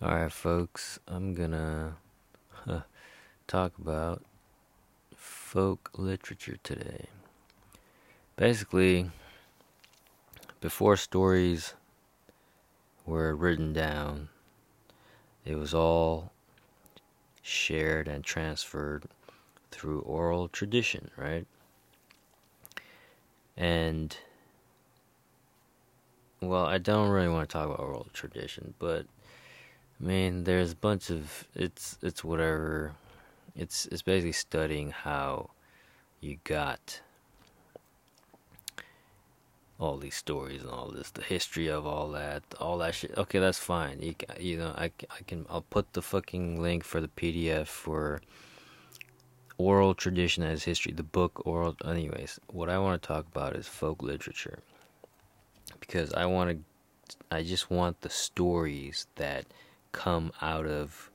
Alright, folks, I'm gonna talk about folk literature today. Basically, before stories were written down, it was all shared and transferred through oral tradition, right? And well, I don't really want to talk about oral tradition, but I mean, there's a bunch of it's it's whatever. It's it's basically studying how you got all these stories and all this, the history of all that, all that shit. Okay, that's fine. You you know, I I can I'll put the fucking link for the PDF for oral tradition as history, the book oral. Anyways, what I want to talk about is folk literature because I want to. I just want the stories that come out of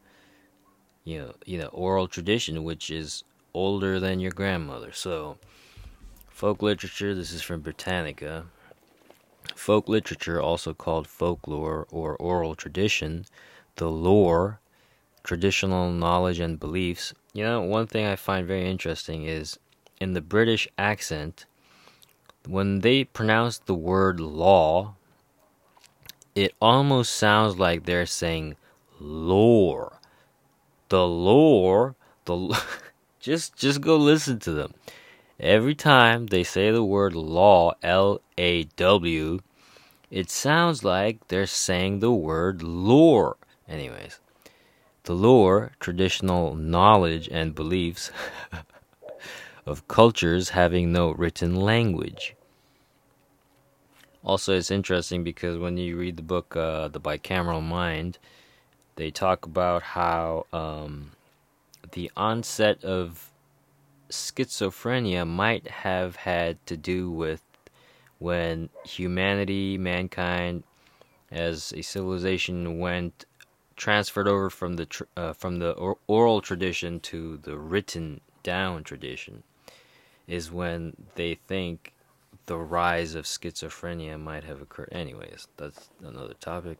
you know you know oral tradition which is older than your grandmother. So folk literature this is from britannica. Folk literature also called folklore or oral tradition the lore traditional knowledge and beliefs. You know one thing i find very interesting is in the british accent when they pronounce the word law it almost sounds like they're saying lore. The lore, the just just go listen to them. Every time they say the word law, L A W, it sounds like they're saying the word lore. Anyways, the lore, traditional knowledge and beliefs of cultures having no written language. Also, it's interesting because when you read the book, uh, The Bicameral Mind, they talk about how um, the onset of schizophrenia might have had to do with when humanity, mankind, as a civilization went transferred over from the tr- uh, from the or- oral tradition to the written down tradition is when they think the rise of schizophrenia might have occurred. Anyways, that's another topic.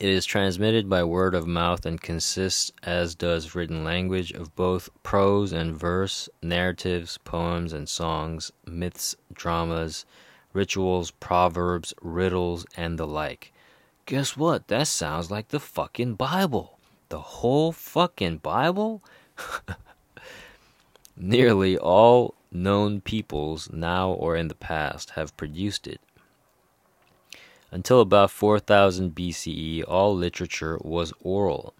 It is transmitted by word of mouth and consists, as does written language, of both prose and verse, narratives, poems and songs, myths, dramas, rituals, proverbs, riddles, and the like. Guess what? That sounds like the fucking Bible. The whole fucking Bible? Nearly all known peoples, now or in the past, have produced it. Until about 4000 BCE, all literature was oral.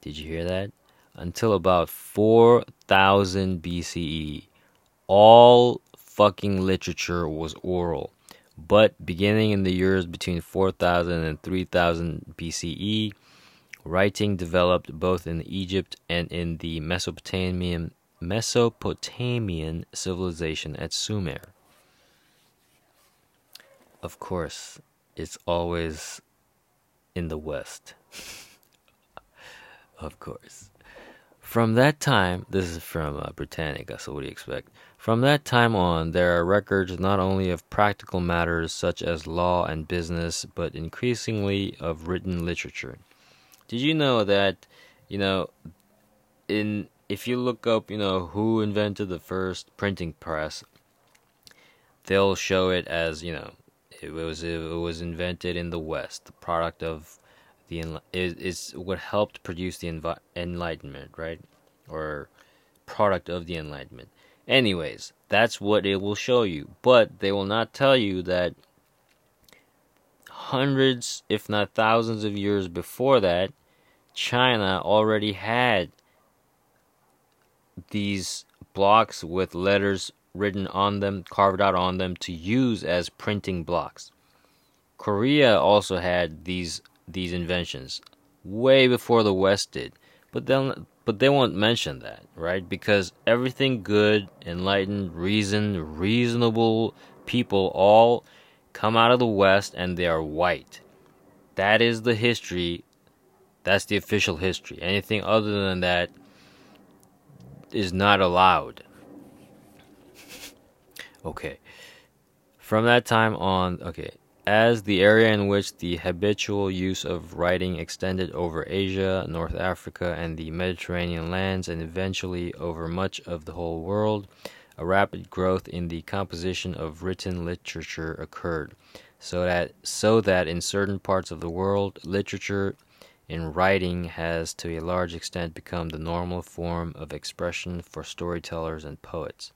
Did you hear that? Until about 4000 BCE, all fucking literature was oral. But beginning in the years between 4000 and 3000 BCE, writing developed both in Egypt and in the Mesopotamian Mesopotamian civilization at Sumer. Of course, it's always in the West. of course. From that time, this is from uh, Britannica, so what do you expect? From that time on, there are records not only of practical matters such as law and business, but increasingly of written literature. Did you know that, you know, in if you look up, you know, who invented the first printing press, they'll show it as, you know, it was it was invented in the West, the product of the it is what helped produce the envi- Enlightenment, right? Or product of the Enlightenment. Anyways, that's what it will show you, but they will not tell you that hundreds, if not thousands of years before that, China already had these blocks with letters written on them, carved out on them to use as printing blocks. Korea also had these these inventions way before the West did, but then but they won't mention that, right? Because everything good, enlightened, reason, reasonable people all come out of the West and they are white. That is the history. That's the official history. Anything other than that is not allowed. Okay. From that time on, okay, as the area in which the habitual use of writing extended over Asia, North Africa, and the Mediterranean lands, and eventually over much of the whole world, a rapid growth in the composition of written literature occurred, so that so that in certain parts of the world, literature in writing has to a large extent become the normal form of expression for storytellers and poets.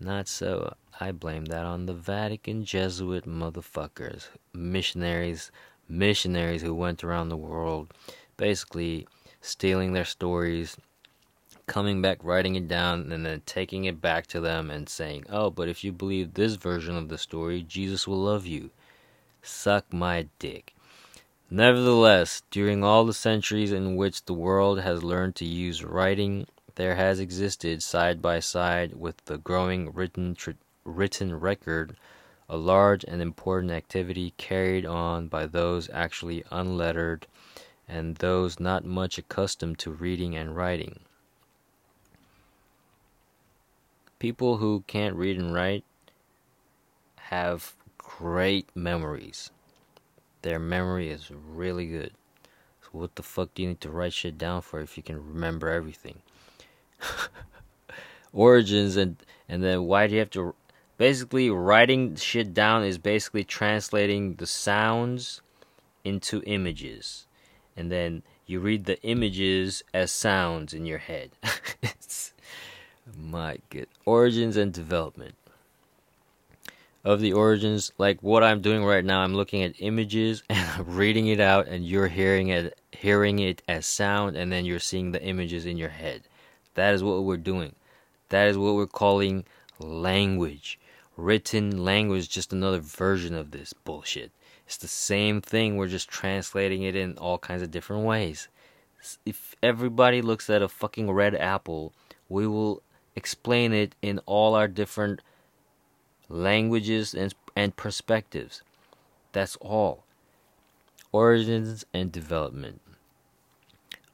Not so. I blame that on the Vatican Jesuit motherfuckers, missionaries, missionaries who went around the world, basically stealing their stories, coming back, writing it down, and then taking it back to them and saying, "Oh, but if you believe this version of the story, Jesus will love you." Suck my dick. Nevertheless, during all the centuries in which the world has learned to use writing, there has existed side by side with the growing written tra- written record a large and important activity carried on by those actually unlettered and those not much accustomed to reading and writing. People who can't read and write have great memories. Their memory is really good. So what the fuck do you need to write shit down for if you can remember everything? Origins and and then why do you have to basically writing shit down is basically translating the sounds into images. And then you read the images as sounds in your head. It's my good origins and development. Of the origins like what i'm doing right now i'm looking at images and i'm reading it out and you're hearing it hearing it as sound and then you're seeing the images in your head that is what we're doing that is what we're calling language written language is just another version of this bullshit. It's the same thing, we're just translating it in all kinds of different ways. If everybody looks at a fucking red apple, we will explain it in all our different languages and, and perspectives. That's all. Origins and development.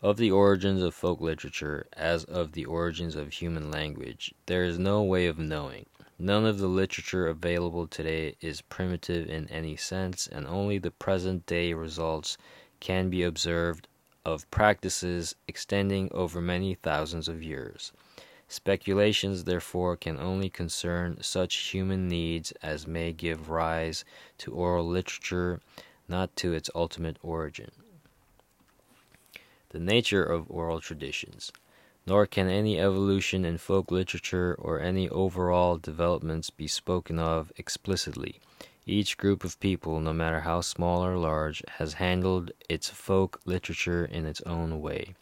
Of the origins of folk literature, as of the origins of human language, there is no way of knowing. None of the literature available today is primitive in any sense, and only the present day results can be observed of practices extending over many thousands of years. Speculations, therefore, can only concern such human needs as may give rise to oral literature, not to its ultimate origin. The nature of oral traditions nor can any evolution in folk literature or any overall developments be spoken of explicitly. Each group of people, no matter how small or large, has handled its folk literature in its own way,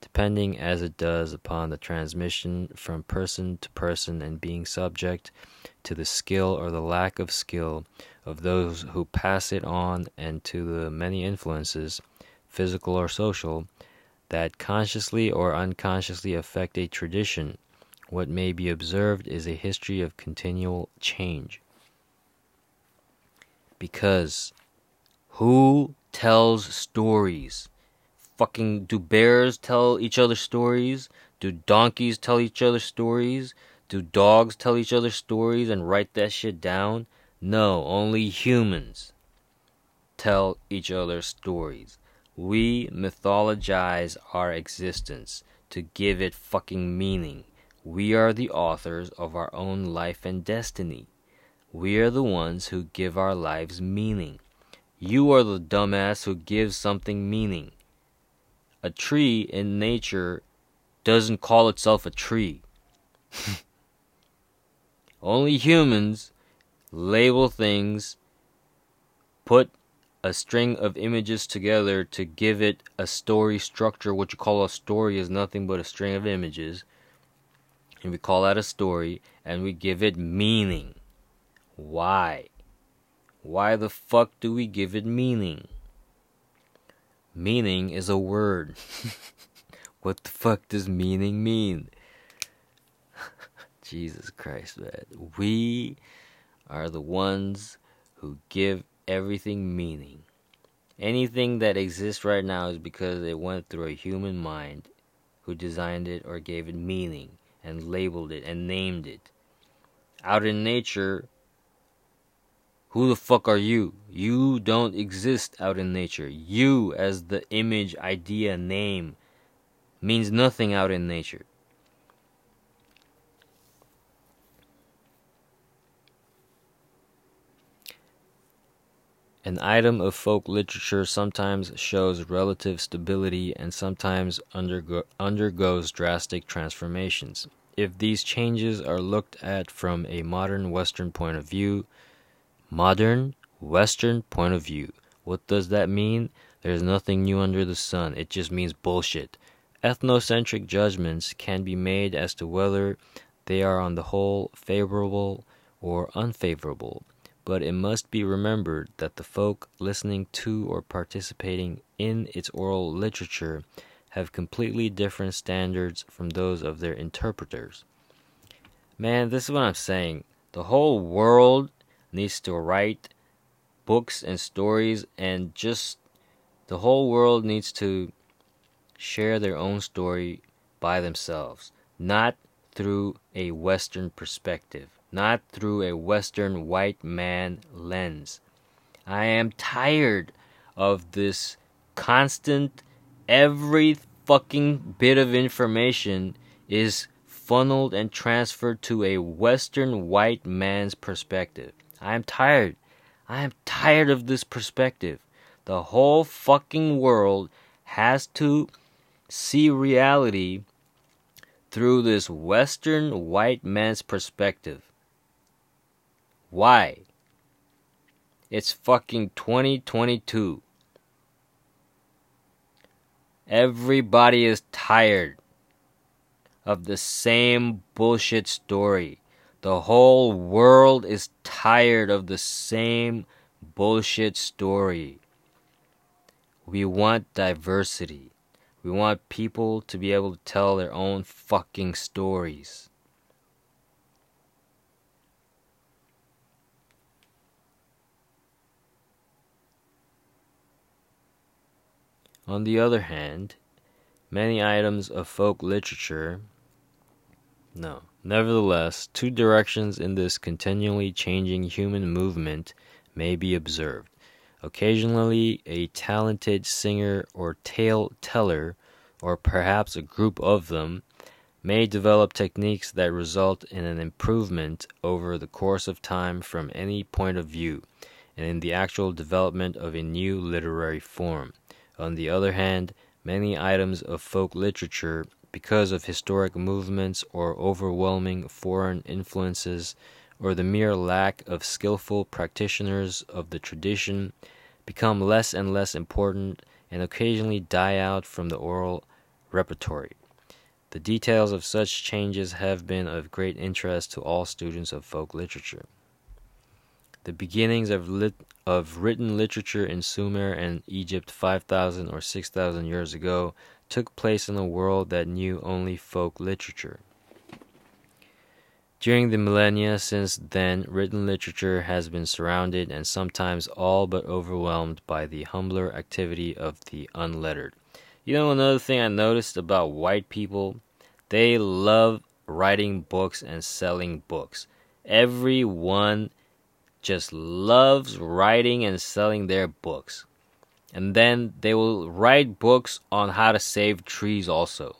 depending as it does upon the transmission from person to person and being subject to the skill or the lack of skill of those who pass it on and to the many influences, physical or social, that consciously or unconsciously affect a tradition. What may be observed is a history of continual change. Because who tells stories? Fucking do bears tell each other stories? Do donkeys tell each other stories? Do dogs tell each other stories and write that shit down? No, only humans tell each other stories. We mythologize our existence to give it fucking meaning. We are the authors of our own life and destiny. We are the ones who give our lives meaning. You are the dumbass who gives something meaning. A tree in nature doesn't call itself a tree. Only humans label things, put a string of images together to give it a story structure. What you call a story is nothing but a string of images. And we call that a story and we give it meaning. Why? Why the fuck do we give it meaning? Meaning is a word. what the fuck does meaning mean? Jesus Christ, man. We are the ones who give everything meaning. Anything that exists right now is because it went through a human mind who designed it or gave it meaning and labeled it and named it. Out in nature, Who the fuck are you? You don't exist out in nature. You, as the image, idea, name, means nothing out in nature. An item of folk literature sometimes shows relative stability and sometimes undergo- undergoes drastic transformations. If these changes are looked at from a modern Western point of view, modern Western point of view, what does that mean? There's nothing new under the sun. It just means bullshit. Ethnocentric judgments can be made as to whether they are on the whole favorable or unfavorable but it must be remembered that the folk listening to or participating in its oral literature have completely different standards from those of their interpreters. Man, this is what I'm saying. The whole world needs to write books and stories, and just the whole world needs to share their own story by themselves, not through a Western perspective not through a Western white man lens. I am tired of this constant, every fucking bit of information is funneled and transferred to a Western white man's perspective. I am tired. I am tired of this perspective. The whole fucking world has to see reality through this Western white man's perspective. Why? It's fucking 2022. Everybody is tired of the same bullshit story. The whole world is tired of the same bullshit story. We want diversity. We want people to be able to tell their own fucking stories. On the other hand, many items of folk literature. No. Nevertheless, two directions in this continually changing human movement may be observed. Occasionally, a talented singer or tale teller, or perhaps a group of them, may develop techniques that result in an improvement over the course of time from any point of view, and in the actual development of a new literary form. On the other hand, many items of folk literature, because of historic movements or overwhelming foreign influences, or the mere lack of skilful practitioners of the tradition, become less and less important and occasionally die out from the oral repertory. The details of such changes have been of great interest to all students of folk literature. The beginnings of, lit- of written literature in Sumer and Egypt 5,000 or 6,000 years ago took place in a world that knew only folk literature. During the millennia since then, written literature has been surrounded and sometimes all but overwhelmed by the humbler activity of the unlettered. You know, another thing I noticed about white people, they love writing books and selling books. Everyone just loves writing and selling their books. And then they will write books on how to save trees also.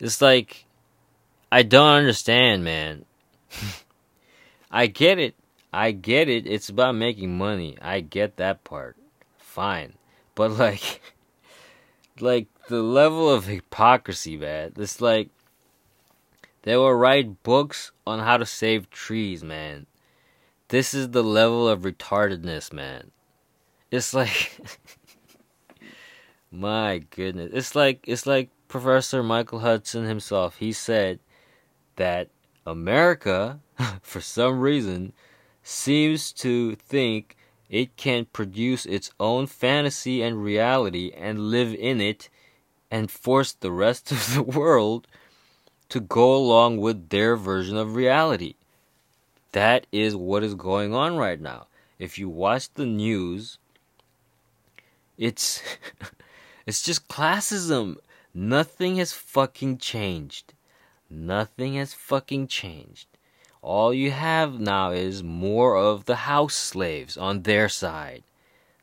It's like I don't understand, man. I get it. I get it. It's about making money. I get that part. Fine. But like like the level of hypocrisy, man. It's like they will write books on how to save trees, man. This is the level of retardedness, man. It's like my goodness. It's like it's like Professor Michael Hudson himself. He said that America for some reason seems to think it can produce its own fantasy and reality and live in it and force the rest of the world to go along with their version of reality. That is what is going on right now. If you watch the news, it's it's just classism. Nothing has fucking changed. Nothing has fucking changed. All you have now is more of the house slaves on their side.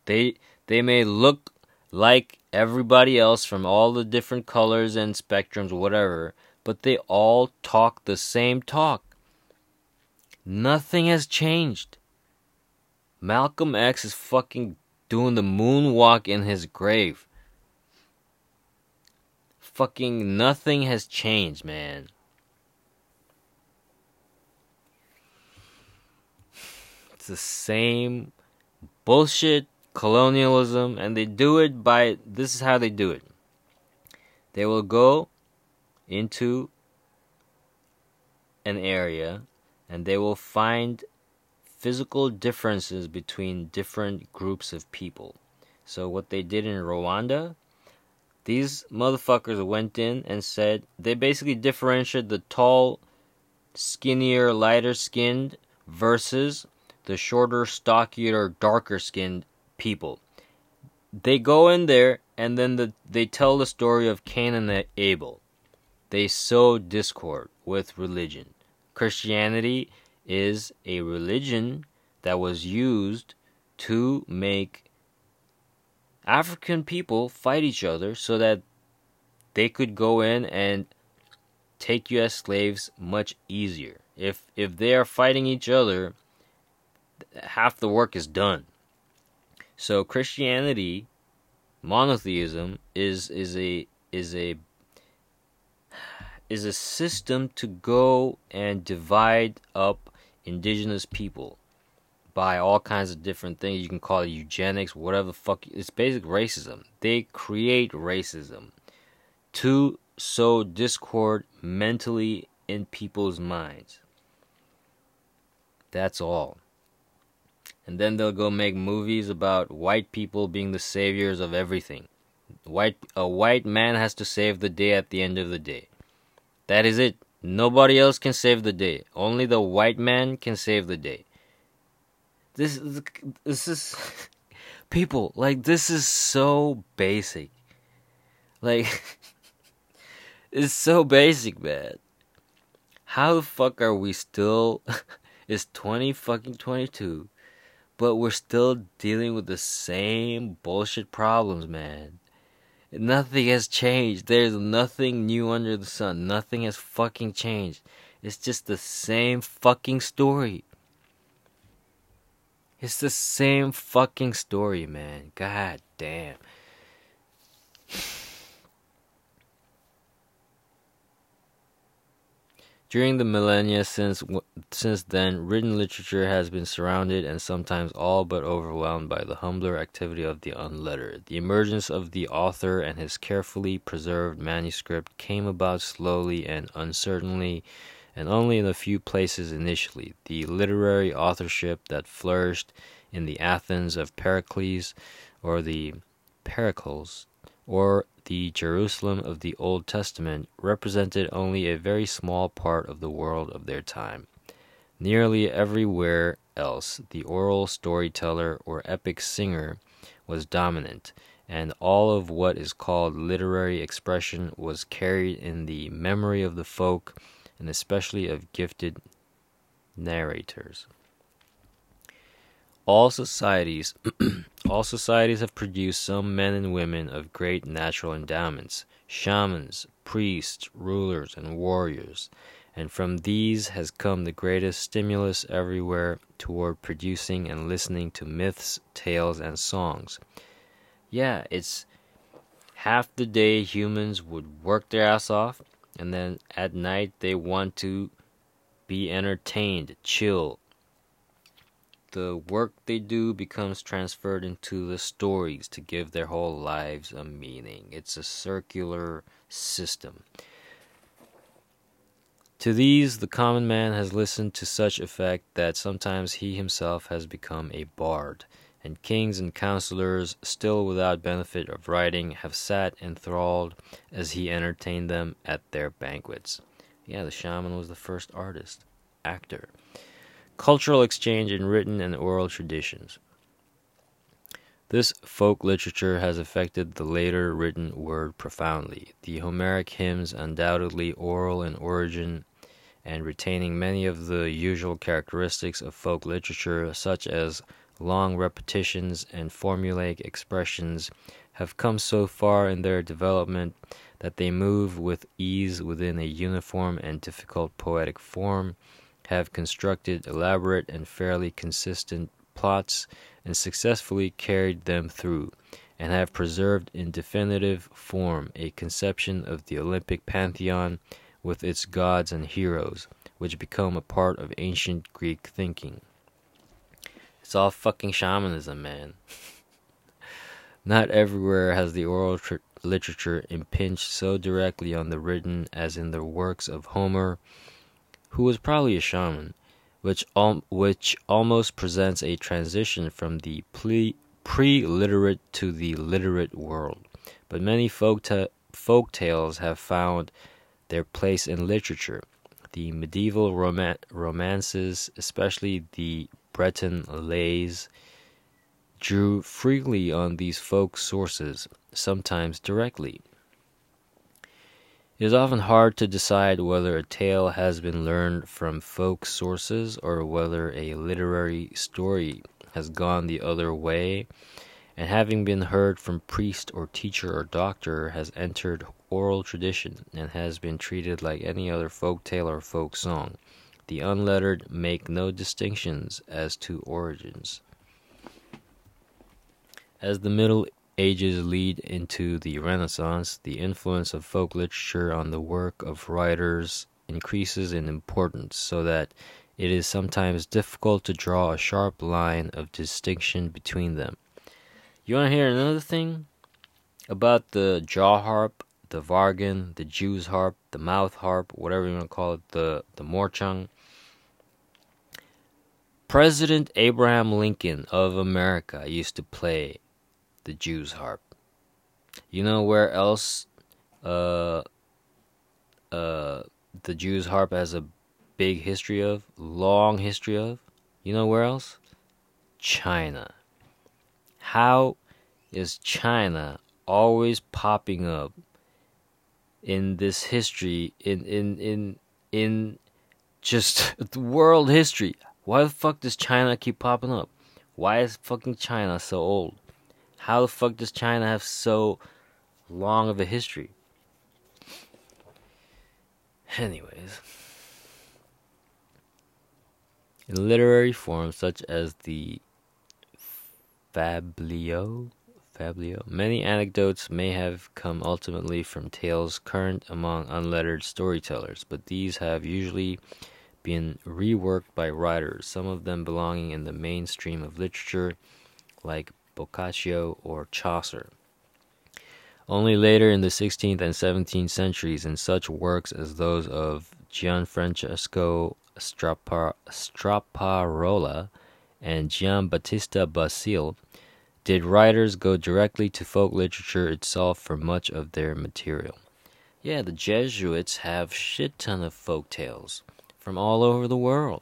They they may look like everybody else from all the different colors and spectrums, whatever, but they all talk the same talk. Nothing has changed. Malcolm X is fucking doing the moonwalk in his grave. Fucking nothing has changed, man. It's the same bullshit colonialism, and they do it by this is how they do it. They will go into an area and they will find physical differences between different groups of people. So, what they did in Rwanda, these motherfuckers went in and said they basically differentiated the tall, skinnier, lighter skinned versus the shorter, stockier, darker skinned people. They go in there and then the, they tell the story of Cain and Abel. They sow discord with religion. Christianity is a religion that was used to make African people fight each other so that they could go in and take you as slaves much easier. If if they are fighting each other, half the work is done. So Christianity, monotheism is is a is a is a system to go and divide up indigenous people by all kinds of different things. You can call it eugenics, whatever the fuck. It's basic racism. They create racism to sow discord mentally in people's minds. That's all and then they'll go make movies about white people being the saviors of everything. White a white man has to save the day at the end of the day. That is it. Nobody else can save the day. Only the white man can save the day. This this is people like this is so basic. Like it's so basic, man. How the fuck are we still it's 20 fucking 22 but we're still dealing with the same bullshit problems, man. Nothing has changed. There's nothing new under the sun. Nothing has fucking changed. It's just the same fucking story. It's the same fucking story, man. God damn. During the millennia since since then, written literature has been surrounded and sometimes all but overwhelmed by the humbler activity of the unlettered. The emergence of the author and his carefully preserved manuscript came about slowly and uncertainly, and only in a few places initially. The literary authorship that flourished in the Athens of Pericles, or the Pericles, or the Jerusalem of the Old Testament represented only a very small part of the world of their time. Nearly everywhere else, the oral storyteller or epic singer was dominant, and all of what is called literary expression was carried in the memory of the folk, and especially of gifted narrators. All societies all societies have produced some men and women of great natural endowments, shamans, priests, rulers, and warriors, and from these has come the greatest stimulus everywhere toward producing and listening to myths, tales, and songs. Yeah, it's half the day humans would work their ass off, and then at night they want to be entertained, chill, the work they do becomes transferred into the stories to give their whole lives a meaning. It's a circular system. To these, the common man has listened to such effect that sometimes he himself has become a bard, and kings and counselors, still without benefit of writing, have sat enthralled as he entertained them at their banquets. Yeah, the shaman was the first artist, actor cultural exchange in written and oral traditions. This folk literature has affected the later written word profoundly. The Homeric hymns, undoubtedly oral in origin and retaining many of the usual characteristics of folk literature, such as long repetitions and formulaic expressions, have come so far in their development that they move with ease within a uniform and difficult poetic form, have constructed elaborate and fairly consistent plots, and successfully carried them through, and have preserved in definitive form a conception of the Olympic pantheon with its gods and heroes, which become a part of ancient Greek thinking. It's all fucking shamanism, man. Not everywhere has the oral tr- literature impinged so directly on the written as in the works of Homer, who was probably a shaman, which al- which almost presents a transition from the pre pre-literate to the literate world. But many folk ta- folk tales have found their place in literature. The medieval roman- romances, especially the Breton lays, drew freely on these folk sources, sometimes directly. It is often hard to decide whether a tale has been learned from folk sources or whether a literary story has gone the other way and having been heard from priest or teacher or doctor has entered oral tradition and has been treated like any other folk tale or folk song. The unlettered make no distinctions as to origins. As the Middle Ages lead into the Renaissance, the influence of folk literature on the work of writers increases in importance, so that it is sometimes difficult to draw a sharp line of distinction between them. You want to hear another thing about the jaw harp, the vargan, the Jew's harp, the mouth harp, whatever you want to call it, the the morchung? President Abraham Lincoln of America used to play the Jew's harp. You know where else uh uh the Jew's harp has a big history of, long history of? You know where else? China. How is China always popping up in this history in in in in just world history? Why the fuck does China keep popping up? Why is fucking China so old? How the fuck does China have so long of a history? Anyways, in literary forms such as the Fabliau, Fabliau, many anecdotes may have come ultimately from tales current among unlettered storytellers, but these have usually been reworked by writers, some of them belonging in the mainstream of literature, like Boccaccio, or Chaucer. Only later in the 16th and 17th centuries, in such works as those of Gianfrancesco Strapar- Straparola and Giambattista Basile, did writers go directly to folk literature itself for much of their material. Yeah, the Jesuits have shit ton of folk tales from all over the world.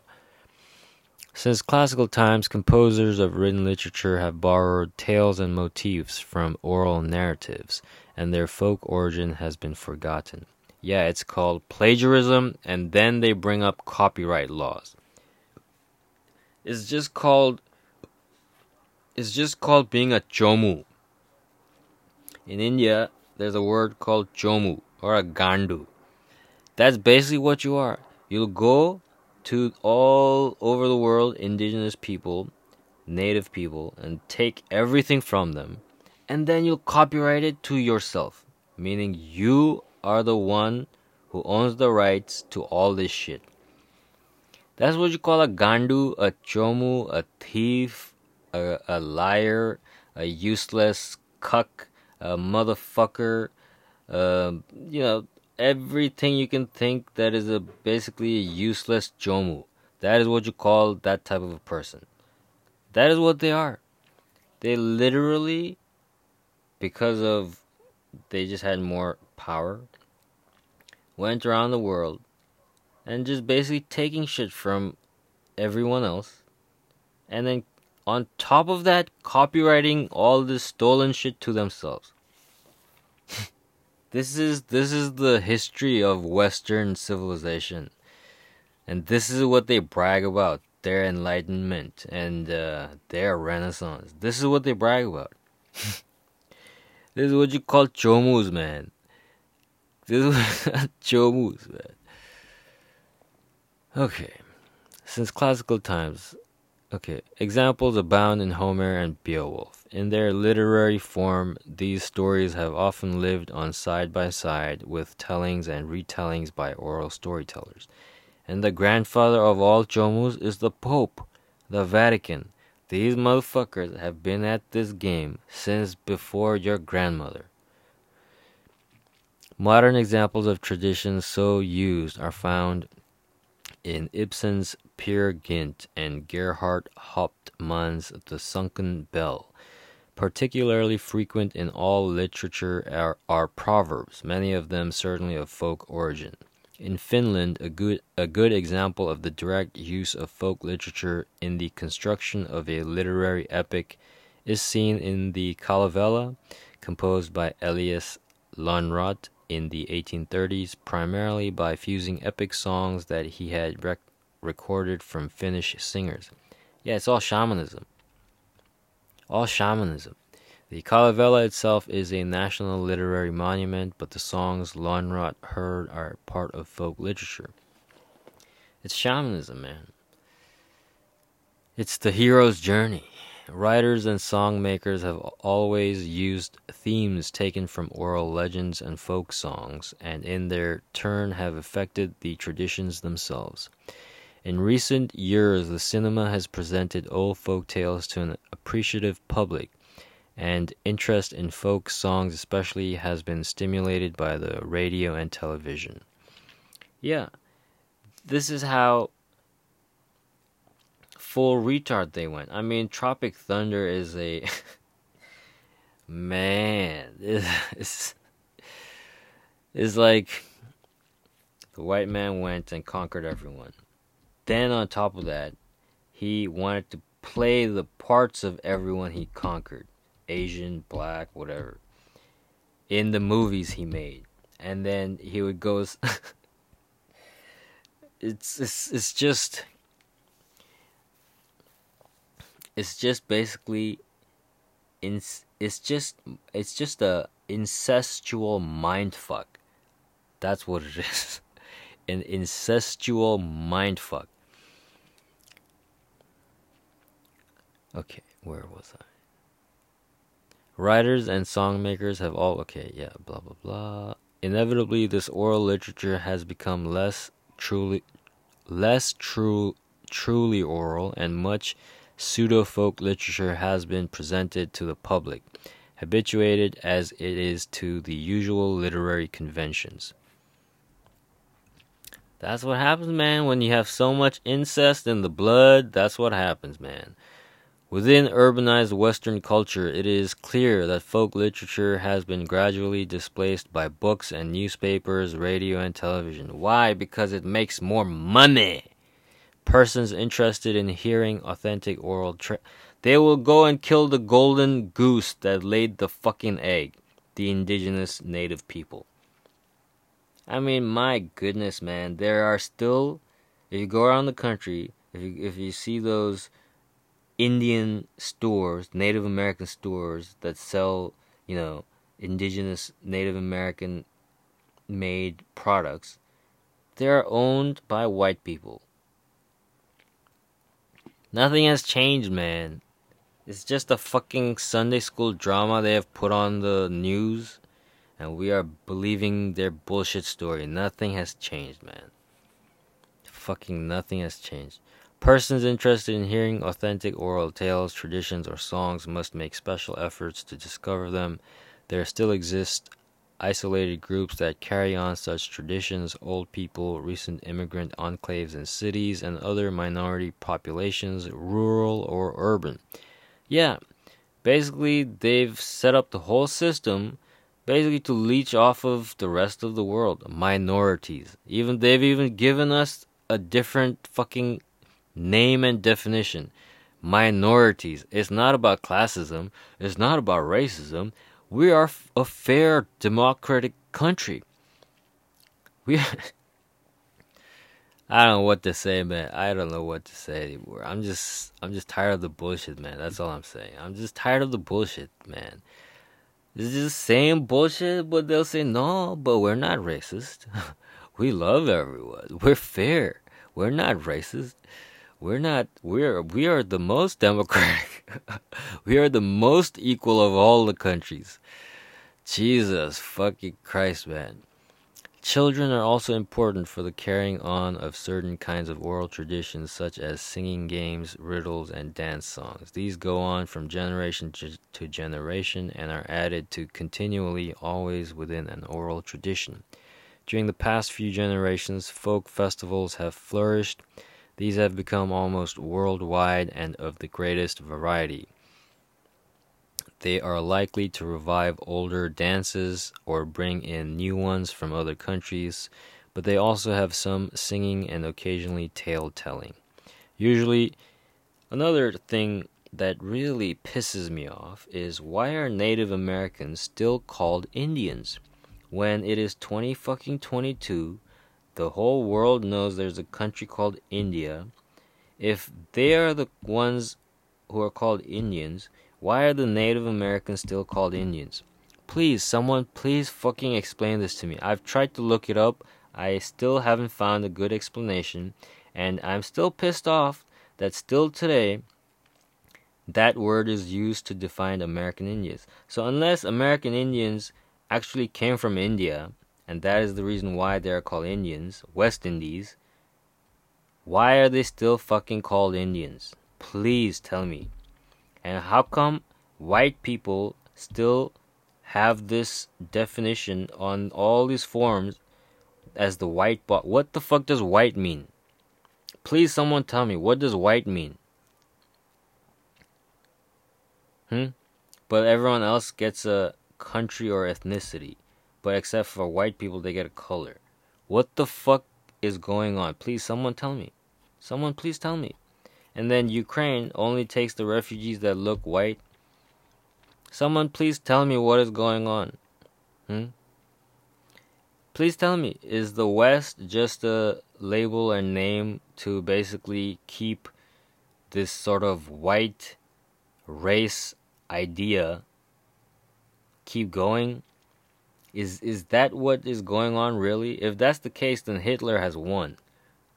Since classical times, composers of written literature have borrowed tales and motifs from oral narratives, and their folk origin has been forgotten. Yeah, it's called plagiarism, and then they bring up copyright laws. It's just called it's just called being a chomu. In India, there's a word called chomu or a gandu. That's basically what you are. You'll go to all over the world indigenous people, native people, and take everything from them, and then you'll copyright it to yourself, meaning you are the one who owns the rights to all this shit. That's what you call a gandu, a chomu, a thief, a, a liar, a useless cuck, a motherfucker, uh, you know, everything you can think that is a basically a useless jomu. That is what you call that type of a person. That is what they are. They literally, because of they just had more power, went around the world and just basically taking shit from everyone else, and then on top of that, copyrighting all this stolen shit to themselves. This is this is the history of Western civilization. And this is what they brag about their enlightenment and uh, their renaissance. This is what they brag about. this is what you call chomus, man. This is chomus, man. Okay. Since classical times, okay, examples abound in Homer and Beowulf. In their literary form, these stories have often lived on side by side with tellings and retellings by oral storytellers. And the grandfather of all chomus is the Pope, the Vatican. These motherfuckers have been at this game since before your grandmother. Modern examples of traditions so used are found in Ibsen's Peer Gynt and Gerhard Hauptmann's The Sunken Bell. Particularly frequent in all literature are, are proverbs, many of them certainly of folk origin. In Finland, a good, a good example of the direct use of folk literature in the construction of a literary epic is seen in the Kalevala, composed by Elias Lönnrot in the 1830s, primarily by fusing epic songs that he had rec- recorded from Finnish singers. Yeah, it's all shamanism. All shamanism. The Kalevala itself is a national literary monument, but the songs Lönnrot heard are part of folk literature. It's shamanism, man. It's the hero's journey. Writers and song makers have always used themes taken from oral legends and folk songs, and in their turn have affected the traditions themselves. In recent years, the cinema has presented old folk tales to an appreciative public, and interest in folk songs, especially, has been stimulated by the radio and television. Yeah, this is how full retard they went. I mean, Tropic Thunder is a man. It's, it's like the white man went and conquered everyone. Then on top of that, he wanted to play the parts of everyone he conquered, Asian, black, whatever, in the movies he made. And then he would go it's it's it's just it's just basically it's it's just it's just a incestual mind fuck. That's what it is. An incestual mind Okay, where was I? Writers and songmakers have all okay, yeah, blah blah blah. Inevitably this oral literature has become less truly less true truly oral and much pseudo folk literature has been presented to the public, habituated as it is to the usual literary conventions. That's what happens, man, when you have so much incest in the blood. That's what happens, man. Within urbanized Western culture, it is clear that folk literature has been gradually displaced by books and newspapers, radio, and television. Why? Because it makes more money persons interested in hearing authentic oral tra- they will go and kill the golden goose that laid the fucking egg the indigenous native people i mean my goodness man there are still if you go around the country if you, if you see those indian stores native american stores that sell you know indigenous native american made products they're owned by white people Nothing has changed, man. It's just a fucking Sunday school drama they have put on the news, and we are believing their bullshit story. Nothing has changed, man. Fucking nothing has changed. Persons interested in hearing authentic oral tales, traditions, or songs must make special efforts to discover them. There still exist isolated groups that carry on such traditions, old people, recent immigrant enclaves in cities, and other minority populations, rural or urban. Yeah, basically, they've set up the whole system basically to leech off of the rest of the world, minorities. Even they've even given us a different fucking name and definition. Minorities. It's not about classism. It's not about racism. We are a fair democratic country. We I don't know what to say, man. I don't know what to say anymore. I'm just I'm just tired of the bullshit, man. That's all I'm saying. I'm just tired of the bullshit, man. It's just the same bullshit, but they'll say no, but we're not racist. we love everyone. We're fair. We're not racist. We're not we're we are the most democratic. we are the most equal of all the countries. Jesus fucking Christ, man. Children are also important for the carrying on of certain kinds of oral traditions, such as singing games, riddles, and dance songs. These go on from generation to generation and are added to continually, always within an oral tradition. During the past few generations, folk festivals have flourished. These have become almost worldwide and of the greatest variety. They are likely to revive older dances or bring in new ones from other countries, but they also have some singing and occasionally tale telling. Usually, another thing that really pisses me off is why are Native Americans still called Indians when it is 20 fucking 22? The whole world knows there's a country called India. If they are the ones who are called Indians, why are the Native Americans still called Indians? Please, someone, please fucking explain this to me. I've tried to look it up. I still haven't found a good explanation. And I'm still pissed off that still today, that word is used to define American Indians. So, unless American Indians actually came from India, and that is the reason why they're called Indians, West Indies, why are they still fucking called Indians? Please tell me. And how come white people still have this definition on all these forms as the white bot? What the fuck does white mean? Please, someone tell me, what does white mean? Hmm? But everyone else gets a country or ethnicity. But except for white people, they get a color. What the fuck is going on? Please, someone tell me. Someone, please tell me. And then Ukraine only takes the refugees that look white. Someone please tell me what is going on. Hmm? Please tell me, is the West just a label or name to basically keep this sort of white race idea keep going? Is is that what is going on really? If that's the case, then Hitler has won.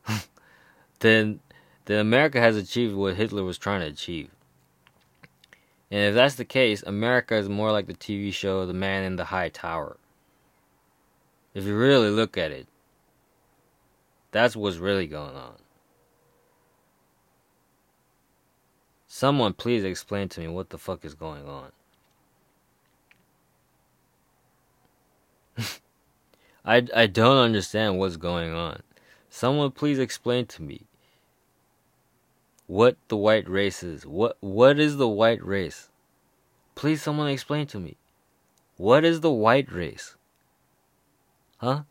then then America has achieved what Hitler was trying to achieve. And if that's the case, America is more like the TV show The Man in the High Tower. If you really look at it, that's what's really going on. Someone please explain to me what the fuck is going on. I, I don't understand what's going on. Someone please explain to me what the white race is. What what is the white race? Please someone explain to me. What is the white race? Huh?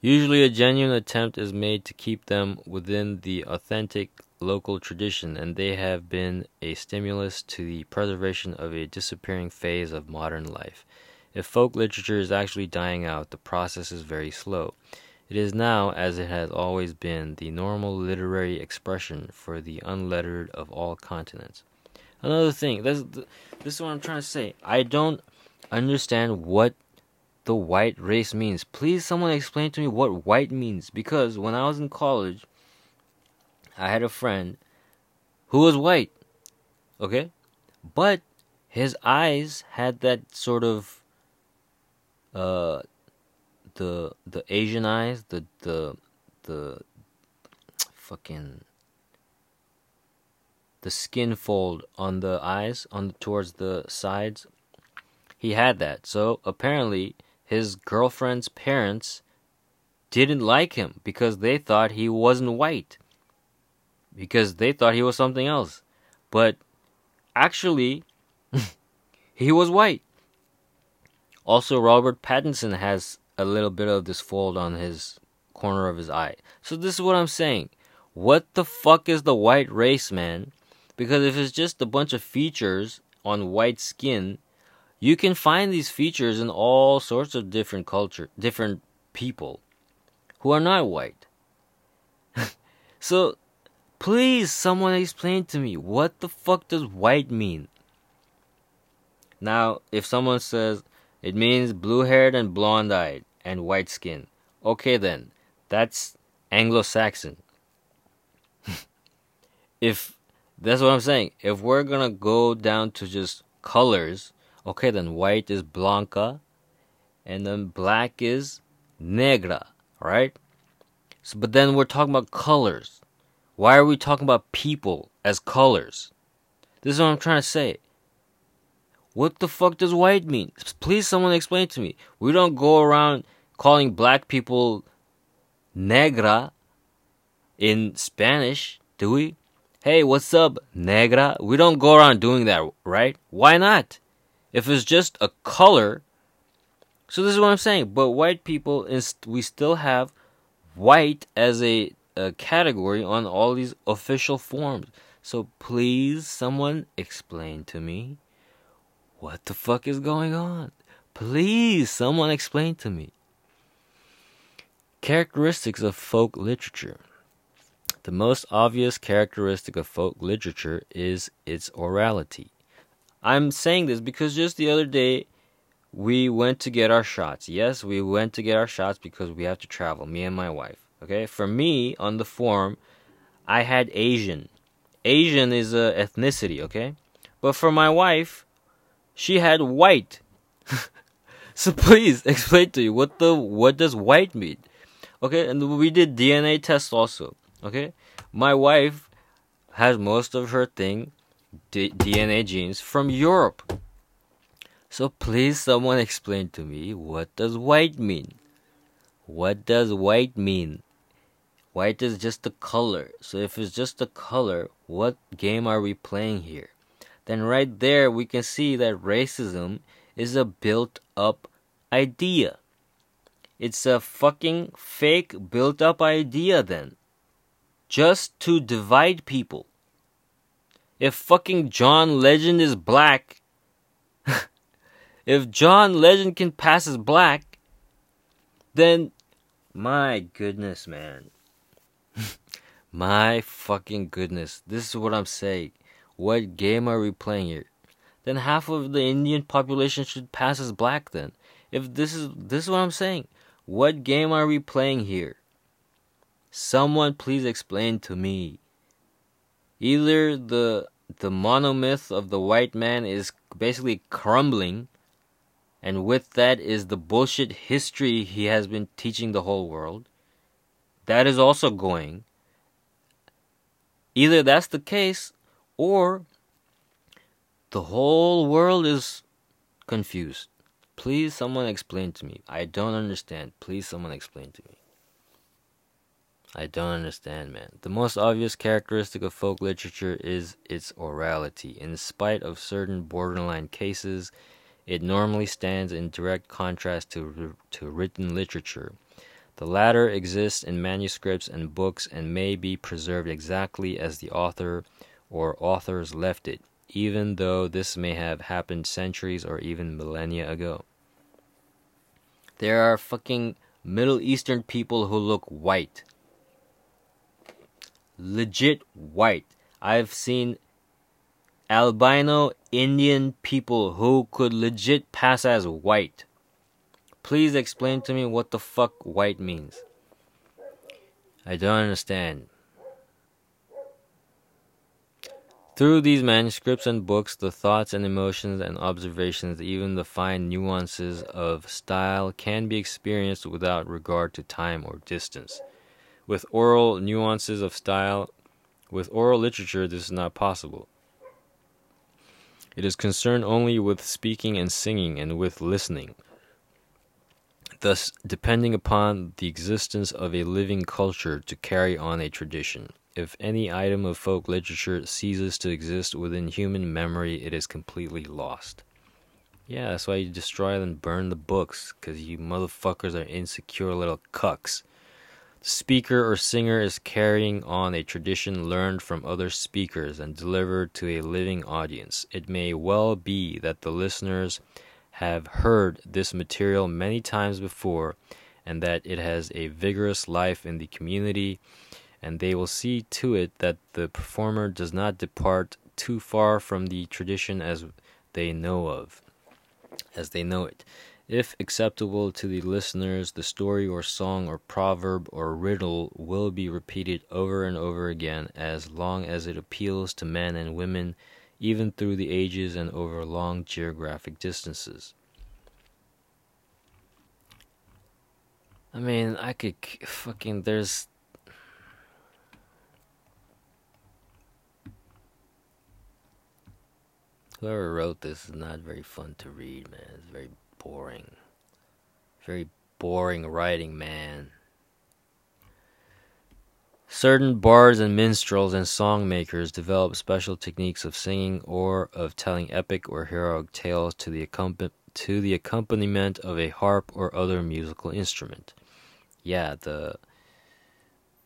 Usually a genuine attempt is made to keep them within the authentic local tradition and they have been a stimulus to the preservation of a disappearing phase of modern life. If folk literature is actually dying out, the process is very slow. It is now, as it has always been, the normal literary expression for the unlettered of all continents. Another thing, this, this is what I'm trying to say. I don't understand what the white race means. Please, someone explain to me what white means. Because when I was in college, I had a friend who was white. Okay? But his eyes had that sort of uh the the Asian eyes, the the the fucking the skin fold on the eyes on towards the sides. He had that. So apparently his girlfriend's parents didn't like him because they thought he wasn't white. Because they thought he was something else. But actually he was white. Also Robert Pattinson has a little bit of this fold on his corner of his eye. So this is what I'm saying. What the fuck is the white race, man? Because if it's just a bunch of features on white skin, You can find these features in all sorts of different culture, different people who are not white. so please someone explain to me what the fuck does white mean? Now, if someone says it means blue-haired and blonde-eyed and white skin. Okay then. That's Anglo-Saxon. if that's what I'm saying. If we're gonna go down to just colors, okay, then white is blanca, and then black is negra, right? So, but then we're talking about colors. Why are we talking about people as colors? This is what I'm trying to say. What the fuck does white mean? Please, someone explain to me. We don't go around calling black people negra in Spanish, do we? Hey, what's up, negra? We don't go around doing that, right? Why not? If it's just a color. So this is what I'm saying. But white people, we still have white as a, a category on all these official forms. So please, someone explain to me what the fuck is going on. Please, someone explain to me. Characteristics of folk literature. The most obvious characteristic of folk literature is its orality. I'm saying this because just the other day we went to get our shots. Yes, we went to get our shots because we have to travel, me and my wife. Okay? For me, on the form, I had Asian. Asian is a ethnicity, okay? But for my wife, she had white. so please explain to you what the what does white mean? Okay, and we did DNA tests also. Okay, my wife has most of her thing D- DNA genes from Europe. So please someone explain to me what does white mean? What does white mean? White is just a color. So if it's just a color, what game are we playing here? Then right there we can see that racism is a built up idea. It's a fucking fake built up idea then just to divide people. If fucking John Legend is black, if John Legend can pass as black, then my goodness, man. My fucking goodness. This is what I'm saying. What game are we playing here? Then half of the Indian population should pass as black then. If this is this is what I'm saying. What game are we playing here? Someone please explain to me. Either the the monomyth of the white man is basically crumbling, and with that is the bullshit history he has been teaching the whole world. That is also going. Either that's the case, or the whole world is confused. Please, someone explain to me. I don't understand. Please, someone explain to me. I don't understand, man. The most obvious characteristic of folk literature is its orality. In spite of certain borderline cases, it normally stands in direct contrast to, to written literature. The latter exists in manuscripts and books and may be preserved exactly as the author or authors left it, even though this may have happened centuries or even millennia ago. There are fucking Middle Eastern people who look white legit white. I've seen albino Indian people who could legit pass as white. Please explain to me what the fuck white means. I don't understand. Through these manuscripts and books, the thoughts and emotions and observations, even the fine nuances of style, can be experienced without regard to time or distance. With oral nuances of style, with oral literature, this is not possible. It is concerned only with speaking and singing and with listening. Thus, depending upon the existence of a living culture to carry on a tradition. If any item of folk literature ceases to exist within human memory, it is completely lost. Yeah, that's why you destroy and burn the books, because you motherfuckers are insecure little cucks The speaker or singer is carrying on a tradition learned from other speakers and delivered to a living audience. It may well be that the listeners have heard this material many times before and that it has a vigorous life in the community, and they will see to it that the performer does not depart too far from the tradition as they know of, as they know it. If acceptable to the listeners, the story or song or proverb or riddle will be repeated over and over again as long as it appeals to men and women, even through the ages and over long geographic distances. I mean, I could fucking. There's. Whoever wrote this is not very fun to read, man. It's very boring. Very boring writing, man. Certain bards and minstrels and song makers develop special techniques of singing or of telling epic or heroic tales to the, to the accompaniment of a harp or other musical instrument. Yeah, the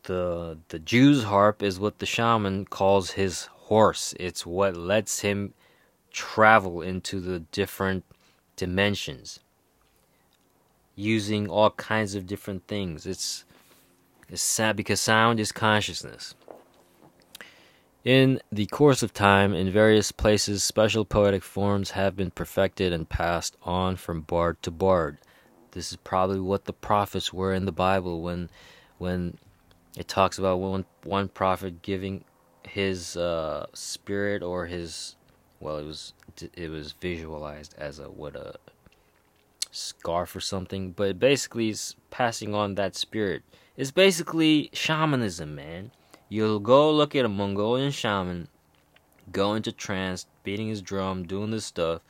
the the Jew's harp is what the shaman calls his horse. It's what lets him travel into the different dimensions using all kinds of different things. It's because sound is consciousness. In the course of time, in various places, special poetic forms have been perfected and passed on from bard to bard. This is probably what the prophets were in the Bible when, when it talks about one one prophet giving his uh, spirit or his, well, it was it was visualized as a what a scarf or something, but basically is passing on that spirit. It's basically shamanism, man. You'll go look at a Mongolian shaman, go into trance, beating his drum, doing this stuff,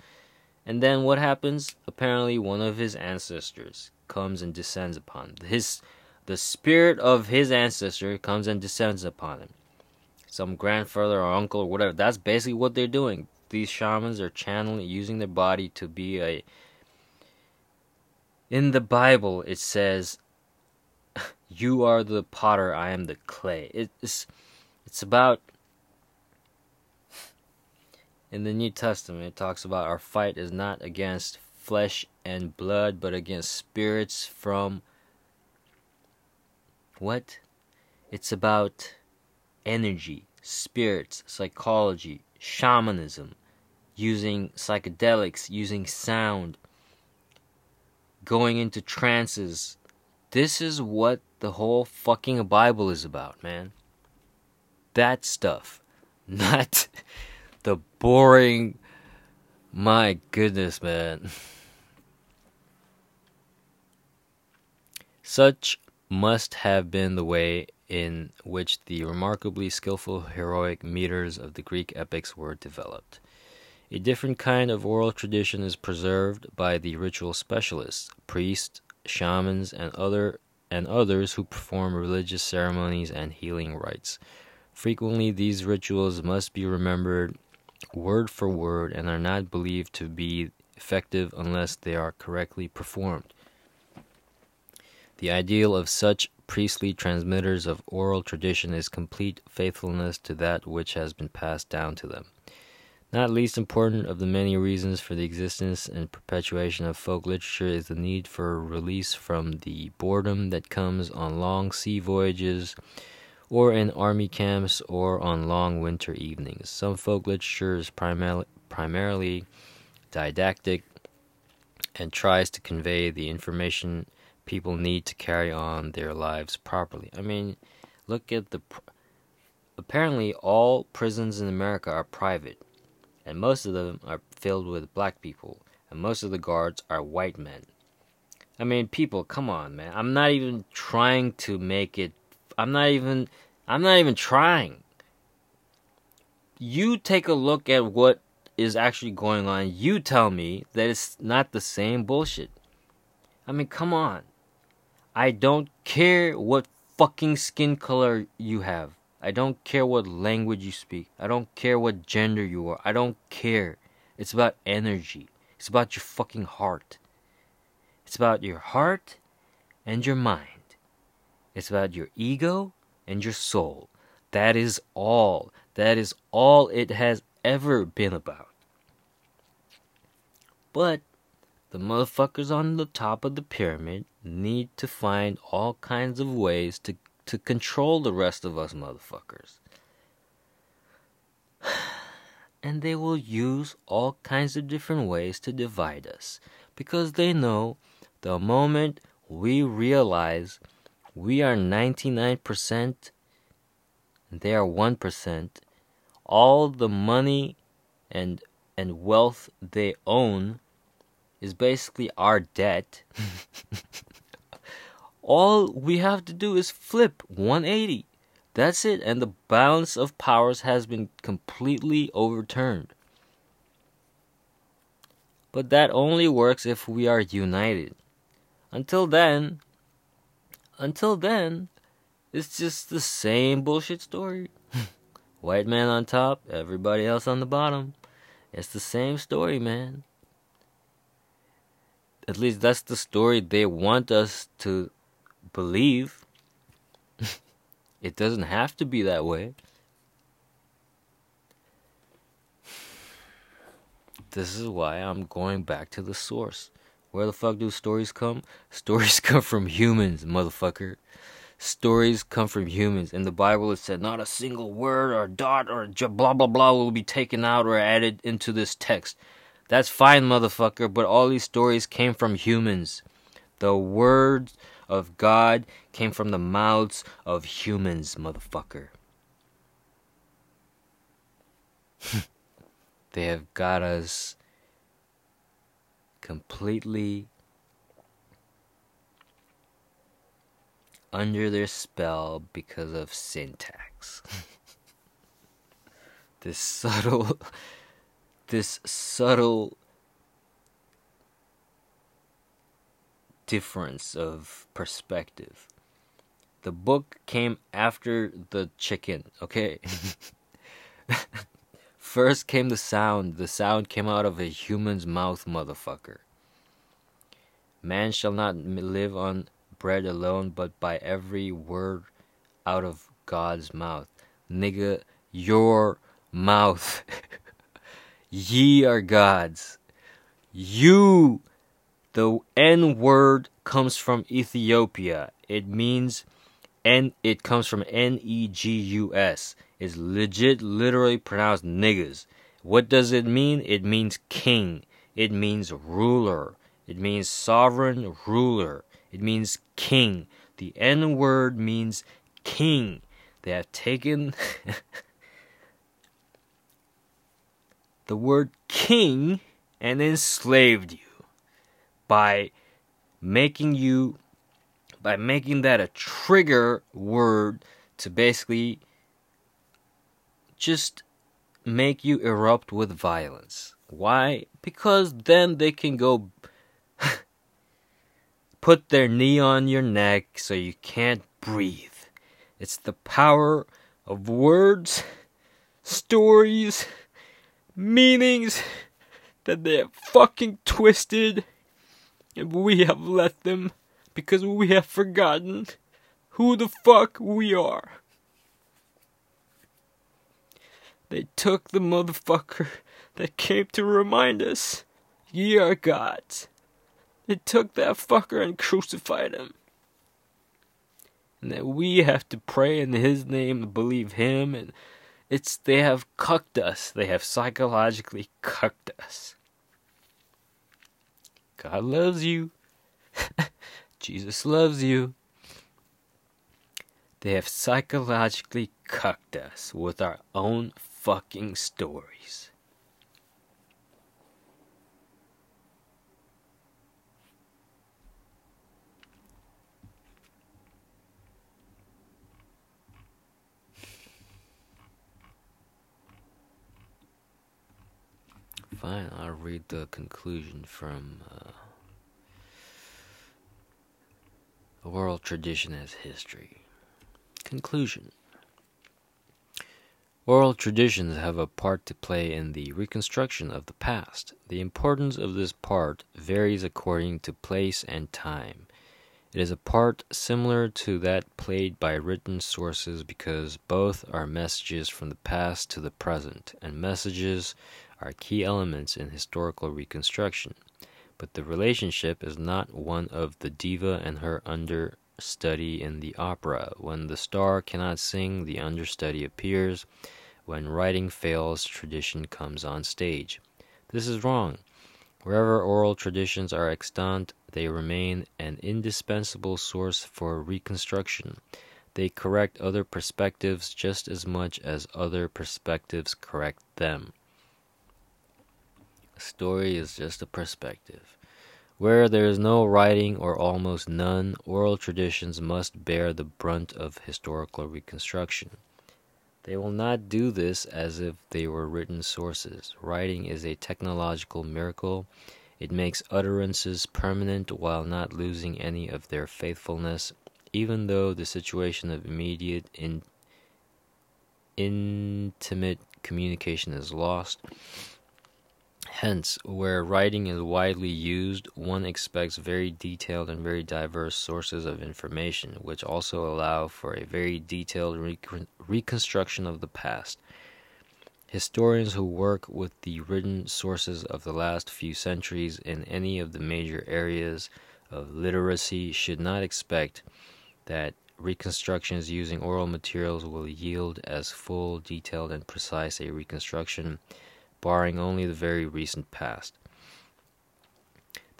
and then what happens? Apparently, one of his ancestors comes and descends upon. His the spirit of his ancestor comes and descends upon him. Some grandfather or uncle or whatever. That's basically what they're doing. These shamans are channeling, using their body to be a in the Bible, it says, "You are the potter; I am the clay." It's it's about in the New Testament. It talks about our fight is not against flesh and blood, but against spirits from what? It's about energy, spirits, psychology, shamanism, using psychedelics, using sound going into trances. This is what the whole fucking Bible is about, man. That stuff. Not the boring. My goodness, man. Such must have been the way in which the remarkably skillful heroic meters of the Greek epics were developed. A different kind of oral tradition is preserved by the ritual specialists, priests, shamans, and other and others who perform religious ceremonies and healing rites. Frequently these rituals must be remembered word for word and are not believed to be effective unless they are correctly performed. The ideal of such priestly transmitters of oral tradition is complete faithfulness to that which has been passed down to them. Not least important of the many reasons for the existence and perpetuation of folk literature is the need for release from the boredom that comes on long sea voyages or in army camps or on long winter evenings. Some folk literature is primarily, primarily didactic and tries to convey the information people need to carry on their lives properly. I mean, look at the. Apparently, all prisons in America are private and most of them are filled with black people, and most of the guards are white men. I mean, people, come on, man. I'm not even trying to make it. I'm not even. I'm not even trying. You take a look at what is actually going on. You tell me that it's not the same bullshit. I mean, come on. I don't care what fucking skin color you have. I don't care what language you speak. I don't care what gender you are. I don't care. It's about energy. It's about your fucking heart. It's about your heart and your mind. It's about your ego and your soul. That is all. That is all it has ever been about. But the motherfuckers on the top of the pyramid need to find all kinds of ways to, to control the rest of us motherfuckers. And they will use all kinds of different ways to divide us because they know the moment we realize we are 99% and they are 1%, all the money and and wealth they own is basically our debt. all we have to do is flip 180. That's it, and the balance of powers has been completely overturned. But that only works if we are united. Until then, until then, it's just the same bullshit story. White man on top, everybody else on the bottom. It's the same story, man. At least that's the story they want us to believe. it doesn't have to be that way. This is why I'm going back to the source. Where the fuck do stories come? Stories come from humans, motherfucker. Stories come from humans. In the Bible, it said not a single word or dot or blah blah blah will be taken out or added into this text. That's fine, motherfucker, but all these stories came from humans. The words of God came from the mouths of humans, motherfucker. they have got us completely under their spell because of syntax. this subtle this subtle difference of perspective. The book came after the chicken, okay? First came the sound. The sound came out of a human's mouth, motherfucker. Man shall not live on bread alone, but by every word out of God's mouth. Nigga, your mouth. Ye are God's. You, the N word comes from Ethiopia. It means, and it comes from N E G U S. It's legit, literally pronounced niggas. What does it mean? It means king. It means ruler. It means sovereign ruler. It means king. The N word means king. They have taken the word king and enslaved you by making you by making that a trigger word to basically just make you erupt with violence. Why? Because then they can go put their knee on your neck so you can't breathe. It's the power of words, stories, meanings that they have fucking twisted and we have let them because we have forgotten who the fuck we are. They took the motherfucker that came to remind us ye are gods. They took that fucker and crucified him. And that we have to pray in his name and believe him and it's they have cucked us. They have psychologically cucked us. God loves you. Jesus loves you. They have psychologically cucked us with our own fucking stories. Fine, I'll read the conclusion from uh, Oral Tradition as History. Conclusion Oral traditions have a part to play in the reconstruction of the past. The importance of this part varies according to place and time. It is a part similar to that played by written sources because both are messages from the past to the present, and messages are key elements in historical reconstruction. but the relationship is not one of the diva and her understudy in the opera. When the star cannot sing, the understudy appears. When writing fails, tradition comes on stage. This is wrong. Wherever oral traditions are extant, they remain an indispensable source for reconstruction. They correct other perspectives just as much as other perspectives correct them. A story is just a perspective. Where there is no writing or almost none, oral traditions must bear the brunt of historical reconstruction. They will not do this as if they were written sources. Writing is a technological miracle. It makes utterances permanent while not losing any of their faithfulness, even though the situation of immediate, in, intimate communication is lost. Hence, where writing is widely used, one expects very detailed and very diverse sources of information, which also allow for a very detailed recon- reconstruction of the past. Historians who work with the written sources of the last few centuries in any of the major areas of literacy should not expect that reconstructions using oral materials will yield as full, detailed, and precise a reconstruction barring only the very recent past.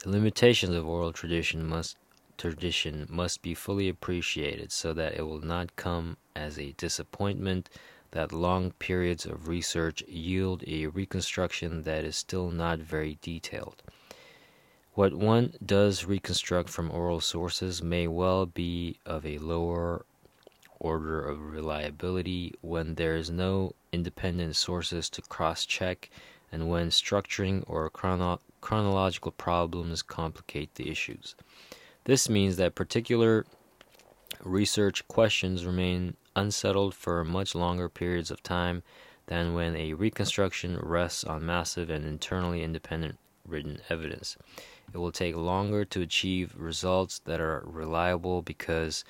The limitations of oral tradition must tradition must be fully appreciated so that it will not come as a disappointment that long periods of research yield a reconstruction that is still not very detailed. What one does reconstruct from oral sources may well be of a lower order of reliability when there is no independent sources to cross check and when structuring or chrono- chronological problems complicate the issues. This means that particular research questions remain unsettled for much longer periods of time than when a reconstruction rests on massive and internally independent written evidence. It will take longer to achieve results that are reliable because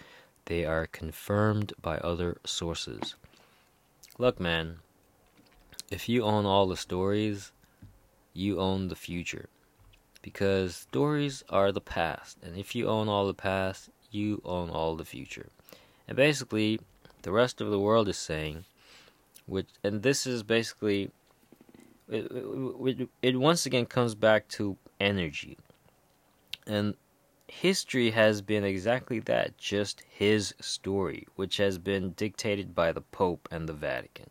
they are confirmed by other sources. Look, man, if you own all the stories, you own the future. Because stories are the past, and if you own all the past, you own all the future. And basically, the rest of the world is saying, which, and this is basically, it, it, it once again comes back to energy. And history has been exactly that just his story, which has been dictated by the Pope and the Vatican.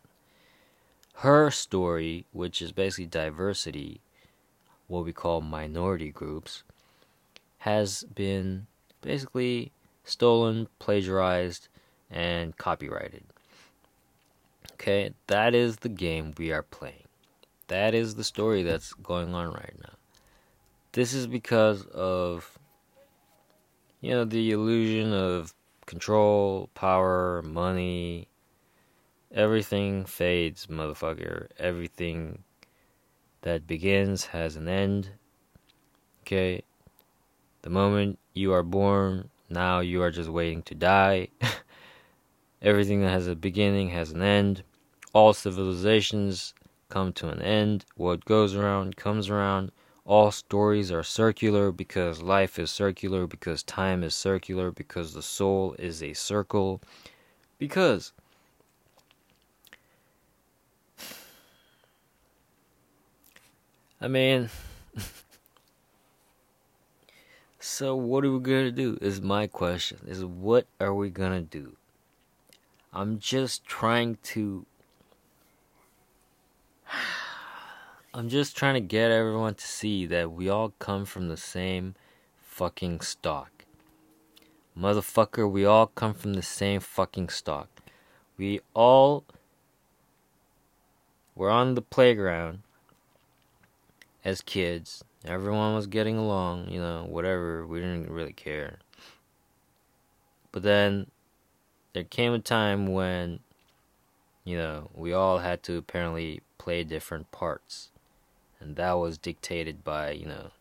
Her story, which is basically diversity, what we call minority groups, has been basically stolen, plagiarized, and copyrighted. Okay, that is the game we are playing. That is the story that's going on right now. This is because of you know, the illusion of control, power, money, everything fades, motherfucker. Everything that begins has an end. Okay? The moment you are born, now you are just waiting to die. Everything that has a beginning has an end. All civilizations come to an end. What goes around comes around. All stories are circular because life is circular, because time is circular, because the soul is a circle. Because I mean, so what are we gonna do? Is my question. Is what are we gonna do? I'm just trying to I'm just trying to get everyone to see that we all come from the same fucking stock. Motherfucker, we all come from the same fucking stock. We all were on the playground as kids. Everyone was getting along, you know, whatever. We didn't really care. But then there came a time when, you know, we all had to apparently play different parts and that was dictated by you know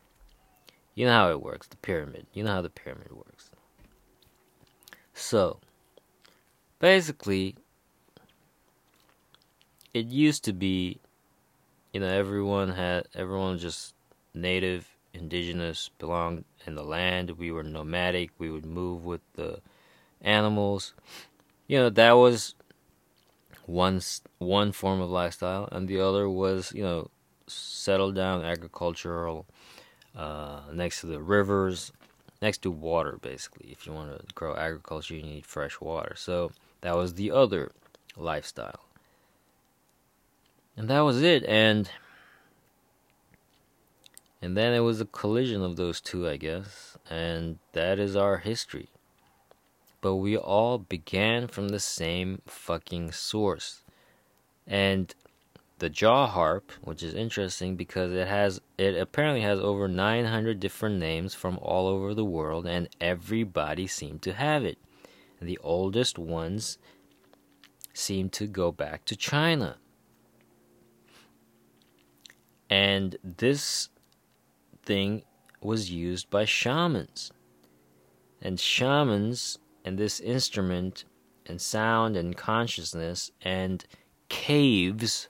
you know how it works the pyramid you know how the pyramid works so basically it used to be you know everyone had everyone just native indigenous, belonged in the land. We were nomadic. We would move with the animals. You know, that was one one form of lifestyle, and the other was you know settled down agricultural uh, next to the rivers, next to water. Basically, if you want to grow agriculture, you need fresh water. So that was the other lifestyle, and that was it. And and then it was a collision of those two, I guess, and that is our history but we all began from the same fucking source. And the jaw harp, which is interesting because it has it apparently has over 900 different names from all over the world and everybody seemed to have it. The oldest ones seem to go back to China. And this thing was used by shamans. And shamans and this instrument and sound and consciousness and caves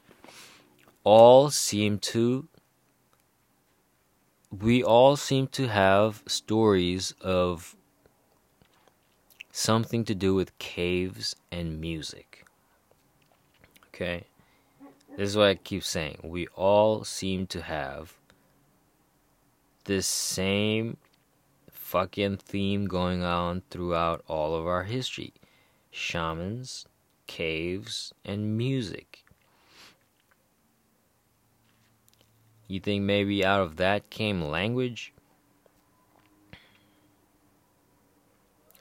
all seem to we all seem to have stories of something to do with caves and music. Okay? This is what I keep saying. We all seem to have this same fucking theme going on throughout all of our history shamans, caves, and music. You think maybe out of that came language?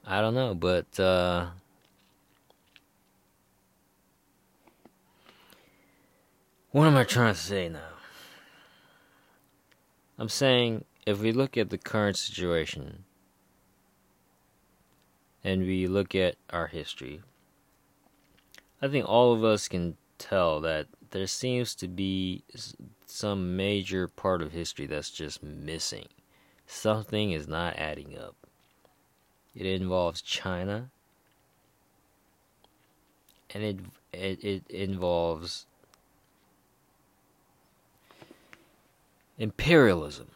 I don't know, but uh, what am I trying to say now? I'm saying if we look at the current situation and we look at our history, I think all of us can tell that there seems to be some major part of history that's just missing. Something is not adding up. It involves China, and it it, it involves imperialism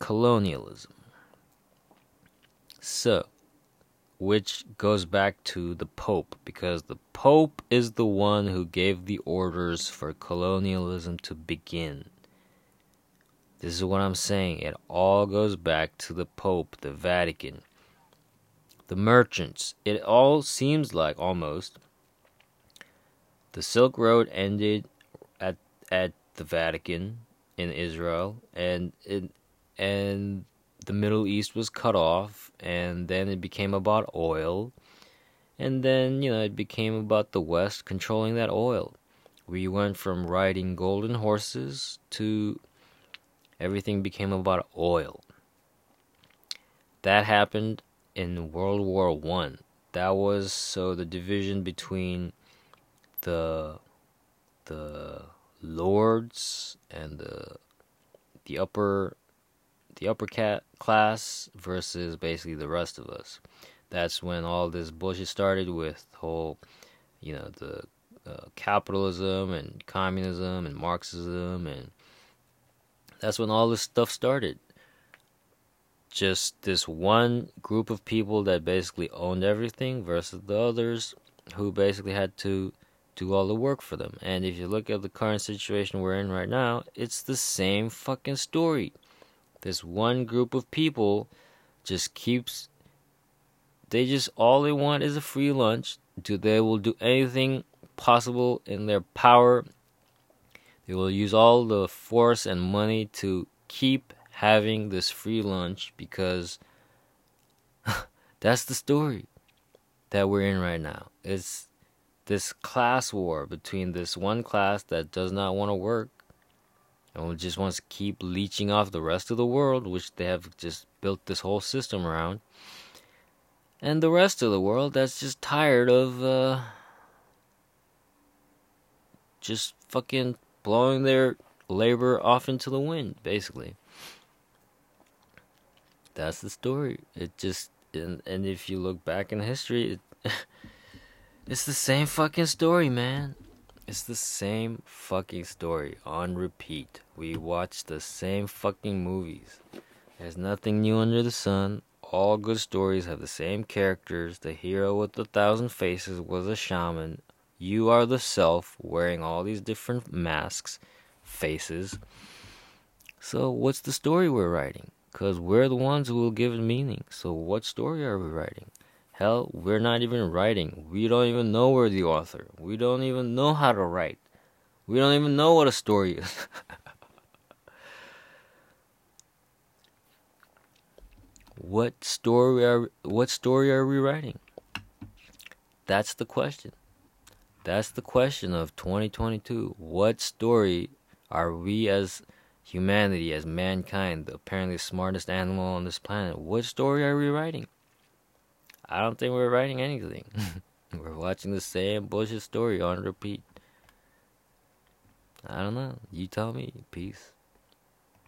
colonialism. So, which goes back to the Pope, because the Pope is the one who gave the orders for colonialism to begin. This is what I'm saying. It all goes back to the Pope, the Vatican, the merchants. It all seems like almost the Silk Road ended at at the Vatican in Israel, and it and the Middle East was cut off, and then it became about oil, and then you know it became about the West controlling that oil. We went from riding golden horses to everything became about oil. That happened in World War One. That was so the division between the the lords and the the upper the upper cat class versus basically the rest of us. That's when all this bullshit started with whole, you know, the uh, capitalism and communism and Marxism, and that's when all this stuff started. Just this one group of people that basically owned everything versus the others who basically had to do all the work for them. And if you look at the current situation we're in right now, it's the same fucking story this one group of people just keeps they just all they want is a free lunch. Do they will do anything possible in their power. They will use all the force and money to keep having this free lunch because that's the story that we're in right now. It's this class war between this one class that does not want to work and just wants to keep leeching off the rest of the world, which they have just built this whole system around. And the rest of the world that's just tired of uh, just fucking blowing their labor off into the wind, basically. That's the story. It just and, and if you look back in history, it, it's the same fucking story, man. It's the same fucking story on repeat. We watch the same fucking movies There's nothing new under the sun. All good stories have the same characters. The hero with the thousand faces was a shaman. You are the self wearing all these different masks, faces. So, what's the story we're writing? Because we're the ones who will give it meaning. So, what story are we writing? Hell, we're not even writing. We don't even know we're the author. We don't even know how to write. We don't even know what a story is. what story are what story are we writing? That's the question. That's the question of 2022. What story are we as humanity, as mankind, the apparently smartest animal on this planet, what story are we writing? I don't think we're writing anything. we're watching the same bullshit story on repeat. I don't know. You tell me. Peace.